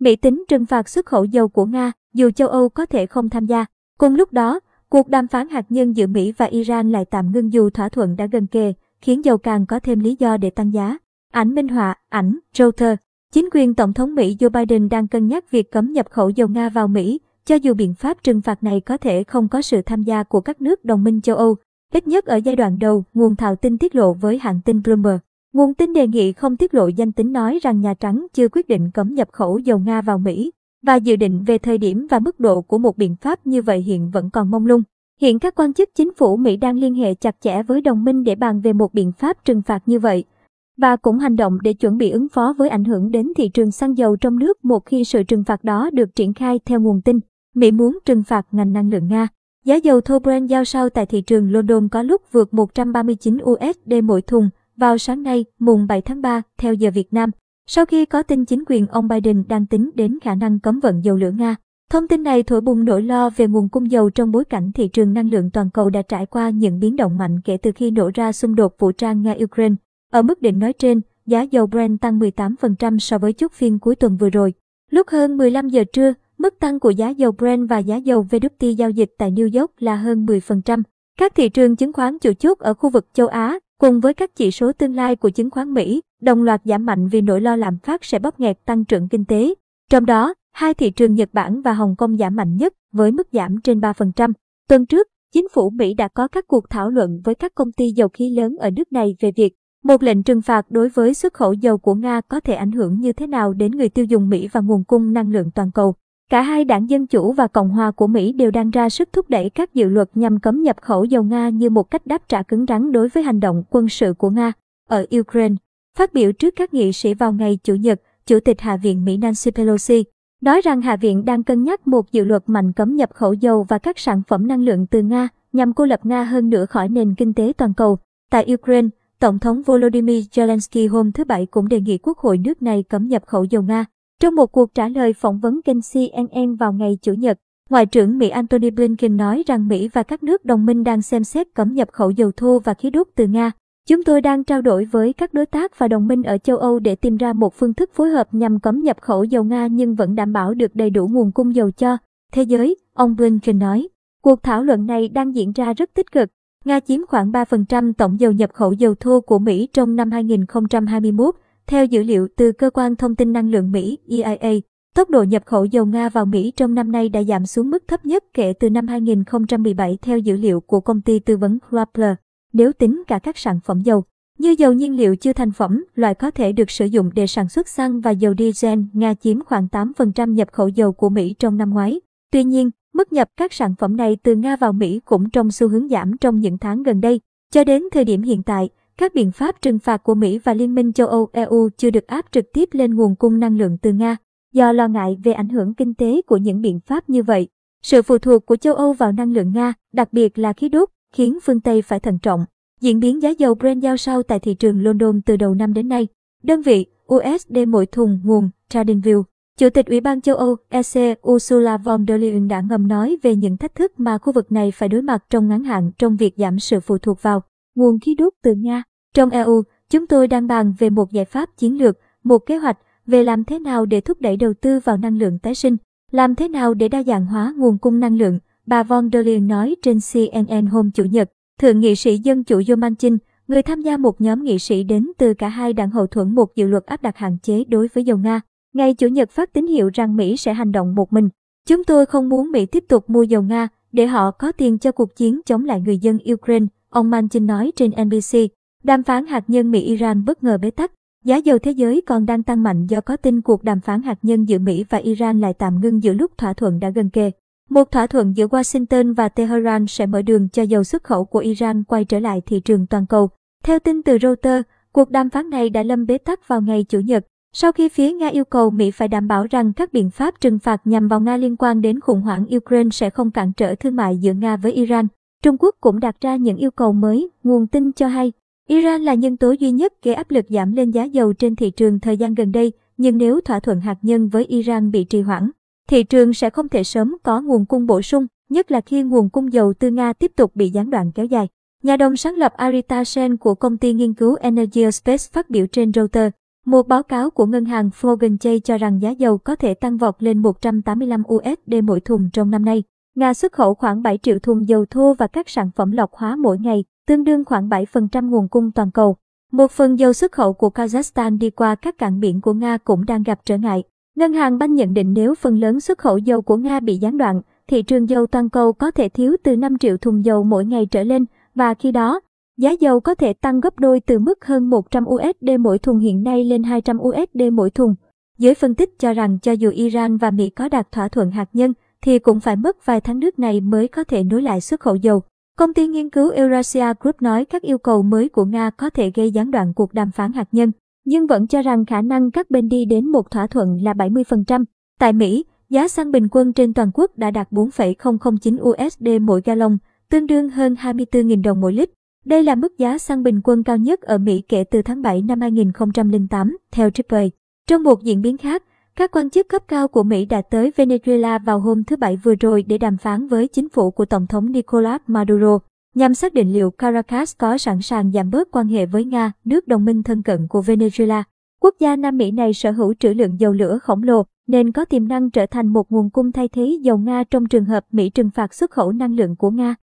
Mỹ tính trừng phạt xuất khẩu dầu của Nga, dù châu Âu có thể không tham gia. Cùng lúc đó, cuộc đàm phán hạt nhân giữa Mỹ và Iran lại tạm ngưng dù thỏa thuận đã gần kề, khiến dầu càng có thêm lý do để tăng giá. Ảnh minh họa, ảnh, Reuters. Chính quyền Tổng thống Mỹ Joe Biden đang cân nhắc việc cấm nhập khẩu dầu Nga vào Mỹ, cho dù biện pháp trừng phạt này có thể không có sự tham gia của các nước đồng minh châu Âu. Ít nhất ở giai đoạn đầu, nguồn thạo tin tiết lộ với hãng tin Bloomberg. Nguồn tin đề nghị không tiết lộ danh tính nói rằng Nhà Trắng chưa quyết định cấm nhập khẩu dầu Nga vào Mỹ, và dự định về thời điểm và mức độ của một biện pháp như vậy hiện vẫn còn mông lung. Hiện các quan chức chính phủ Mỹ đang liên hệ chặt chẽ với đồng minh để bàn về một biện pháp trừng phạt như vậy và cũng hành động để chuẩn bị ứng phó với ảnh hưởng đến thị trường xăng dầu trong nước một khi sự trừng phạt đó được triển khai theo nguồn tin. Mỹ muốn trừng phạt ngành năng lượng Nga. Giá dầu thô Brent giao sau tại thị trường London có lúc vượt 139 USD mỗi thùng vào sáng nay, mùng 7 tháng 3, theo giờ Việt Nam, sau khi có tin chính quyền ông Biden đang tính đến khả năng cấm vận dầu lửa Nga. Thông tin này thổi bùng nỗi lo về nguồn cung dầu trong bối cảnh thị trường năng lượng toàn cầu đã trải qua những biến động mạnh kể từ khi nổ ra xung đột vũ trang Nga-Ukraine. Ở mức đỉnh nói trên, giá dầu Brent tăng 18% so với chốt phiên cuối tuần vừa rồi. Lúc hơn 15 giờ trưa, mức tăng của giá dầu Brent và giá dầu WTI giao dịch tại New York là hơn 10%. Các thị trường chứng khoán chủ chốt ở khu vực châu Á, cùng với các chỉ số tương lai của chứng khoán Mỹ, đồng loạt giảm mạnh vì nỗi lo lạm phát sẽ bóp nghẹt tăng trưởng kinh tế. Trong đó, hai thị trường Nhật Bản và Hồng Kông giảm mạnh nhất với mức giảm trên 3%. Tuần trước, chính phủ Mỹ đã có các cuộc thảo luận với các công ty dầu khí lớn ở nước này về việc một lệnh trừng phạt đối với xuất khẩu dầu của Nga có thể ảnh hưởng như thế nào đến người tiêu dùng Mỹ và nguồn cung năng lượng toàn cầu. Cả hai đảng Dân Chủ và Cộng hòa của Mỹ đều đang ra sức thúc đẩy các dự luật nhằm cấm nhập khẩu dầu Nga như một cách đáp trả cứng rắn đối với hành động quân sự của Nga ở Ukraine. Phát biểu trước các nghị sĩ vào ngày Chủ nhật, Chủ tịch Hạ viện Mỹ Nancy Pelosi nói rằng Hạ viện đang cân nhắc một dự luật mạnh cấm nhập khẩu dầu và các sản phẩm năng lượng từ Nga nhằm cô lập Nga hơn nữa khỏi nền kinh tế toàn cầu. Tại Ukraine, Tổng thống Volodymyr Zelensky hôm thứ Bảy cũng đề nghị Quốc hội nước này cấm nhập khẩu dầu Nga. Trong một cuộc trả lời phỏng vấn kênh CNN vào ngày Chủ nhật, Ngoại trưởng Mỹ Antony Blinken nói rằng Mỹ và các nước đồng minh đang xem xét cấm nhập khẩu dầu thô và khí đốt từ Nga. Chúng tôi đang trao đổi với các đối tác và đồng minh ở châu Âu để tìm ra một phương thức phối hợp nhằm cấm nhập khẩu dầu Nga nhưng vẫn đảm bảo được đầy đủ nguồn cung dầu cho thế giới, ông Blinken nói. Cuộc thảo luận này đang diễn ra rất tích cực. Nga chiếm khoảng 3% tổng dầu nhập khẩu dầu thô của Mỹ trong năm 2021, theo dữ liệu từ Cơ quan Thông tin Năng lượng Mỹ EIA. Tốc độ nhập khẩu dầu Nga vào Mỹ trong năm nay đã giảm xuống mức thấp nhất kể từ năm 2017 theo dữ liệu của công ty tư vấn Rappler. Nếu tính cả các sản phẩm dầu, như dầu nhiên liệu chưa thành phẩm, loại có thể được sử dụng để sản xuất xăng và dầu diesel, Nga chiếm khoảng 8% nhập khẩu dầu của Mỹ trong năm ngoái. Tuy nhiên, mức nhập các sản phẩm này từ Nga vào Mỹ cũng trong xu hướng giảm trong những tháng gần đây. Cho đến thời điểm hiện tại, các biện pháp trừng phạt của Mỹ và Liên minh châu Âu EU chưa được áp trực tiếp lên nguồn cung năng lượng từ Nga, do lo ngại về ảnh hưởng kinh tế của những biện pháp như vậy. Sự phụ thuộc của châu Âu vào năng lượng Nga, đặc biệt là khí đốt, khiến phương Tây phải thận trọng. Diễn biến giá dầu Brent giao sau tại thị trường London từ đầu năm đến nay. Đơn vị USD mỗi thùng nguồn Tradingview. Chủ tịch Ủy ban châu Âu EC Ursula von der Leyen đã ngầm nói về những thách thức mà khu vực này phải đối mặt trong ngắn hạn trong việc giảm sự phụ thuộc vào nguồn khí đốt từ Nga. Trong EU, chúng tôi đang bàn về một giải pháp chiến lược, một kế hoạch về làm thế nào để thúc đẩy đầu tư vào năng lượng tái sinh, làm thế nào để đa dạng hóa nguồn cung năng lượng, bà von der Leyen nói trên CNN hôm Chủ nhật. Thượng nghị sĩ Dân Chủ Joe Manchin, người tham gia một nhóm nghị sĩ đến từ cả hai đảng hậu thuẫn một dự luật áp đặt hạn chế đối với dầu Nga. Ngày Chủ nhật phát tín hiệu rằng Mỹ sẽ hành động một mình. Chúng tôi không muốn Mỹ tiếp tục mua dầu Nga để họ có tiền cho cuộc chiến chống lại người dân Ukraine, ông Manchin nói trên NBC. Đàm phán hạt nhân Mỹ-Iran bất ngờ bế tắc. Giá dầu thế giới còn đang tăng mạnh do có tin cuộc đàm phán hạt nhân giữa Mỹ và Iran lại tạm ngưng giữa lúc thỏa thuận đã gần kề. Một thỏa thuận giữa Washington và Tehran sẽ mở đường cho dầu xuất khẩu của Iran quay trở lại thị trường toàn cầu. Theo tin từ Reuters, cuộc đàm phán này đã lâm bế tắc vào ngày Chủ nhật, sau khi phía Nga yêu cầu Mỹ phải đảm bảo rằng các biện pháp trừng phạt nhằm vào Nga liên quan đến khủng hoảng Ukraine sẽ không cản trở thương mại giữa Nga với Iran. Trung Quốc cũng đặt ra những yêu cầu mới, nguồn tin cho hay. Iran là nhân tố duy nhất gây áp lực giảm lên giá dầu trên thị trường thời gian gần đây, nhưng nếu thỏa thuận hạt nhân với Iran bị trì hoãn, thị trường sẽ không thể sớm có nguồn cung bổ sung, nhất là khi nguồn cung dầu từ Nga tiếp tục bị gián đoạn kéo dài. Nhà đồng sáng lập Arita Sen của công ty nghiên cứu Energy Space phát biểu trên Reuters, Một báo cáo của ngân hàng Morgan Chase cho rằng giá dầu có thể tăng vọt lên 185 USD mỗi thùng trong năm nay. Nga xuất khẩu khoảng 7 triệu thùng dầu thô và các sản phẩm lọc hóa mỗi ngày, tương đương khoảng 7% nguồn cung toàn cầu. Một phần dầu xuất khẩu của Kazakhstan đi qua các cảng biển của Nga cũng đang gặp trở ngại. Ngân hàng Banh nhận định nếu phần lớn xuất khẩu dầu của Nga bị gián đoạn, thị trường dầu toàn cầu có thể thiếu từ 5 triệu thùng dầu mỗi ngày trở lên, và khi đó, giá dầu có thể tăng gấp đôi từ mức hơn 100 USD mỗi thùng hiện nay lên 200 USD mỗi thùng. Giới phân tích cho rằng cho dù Iran và Mỹ có đạt thỏa thuận hạt nhân, thì cũng phải mất vài tháng nước này mới có thể nối lại xuất khẩu dầu. Công ty nghiên cứu Eurasia Group nói các yêu cầu mới của Nga có thể gây gián đoạn cuộc đàm phán hạt nhân, nhưng vẫn cho rằng khả năng các bên đi đến một thỏa thuận là 70%. Tại Mỹ, giá xăng bình quân trên toàn quốc đã đạt 4,009 USD mỗi gallon, tương đương hơn 24.000 đồng mỗi lít. Đây là mức giá xăng bình quân cao nhất ở Mỹ kể từ tháng 7 năm 2008, theo AAA. Trong một diễn biến khác, các quan chức cấp cao của Mỹ đã tới Venezuela vào hôm thứ Bảy vừa rồi để đàm phán với chính phủ của Tổng thống Nicolas Maduro, nhằm xác định liệu Caracas có sẵn sàng giảm bớt quan hệ với Nga, nước đồng minh thân cận của Venezuela. Quốc gia Nam Mỹ này sở hữu trữ lượng dầu lửa khổng lồ, nên có tiềm năng trở thành một nguồn cung thay thế dầu Nga trong trường hợp Mỹ trừng phạt xuất khẩu năng lượng của Nga.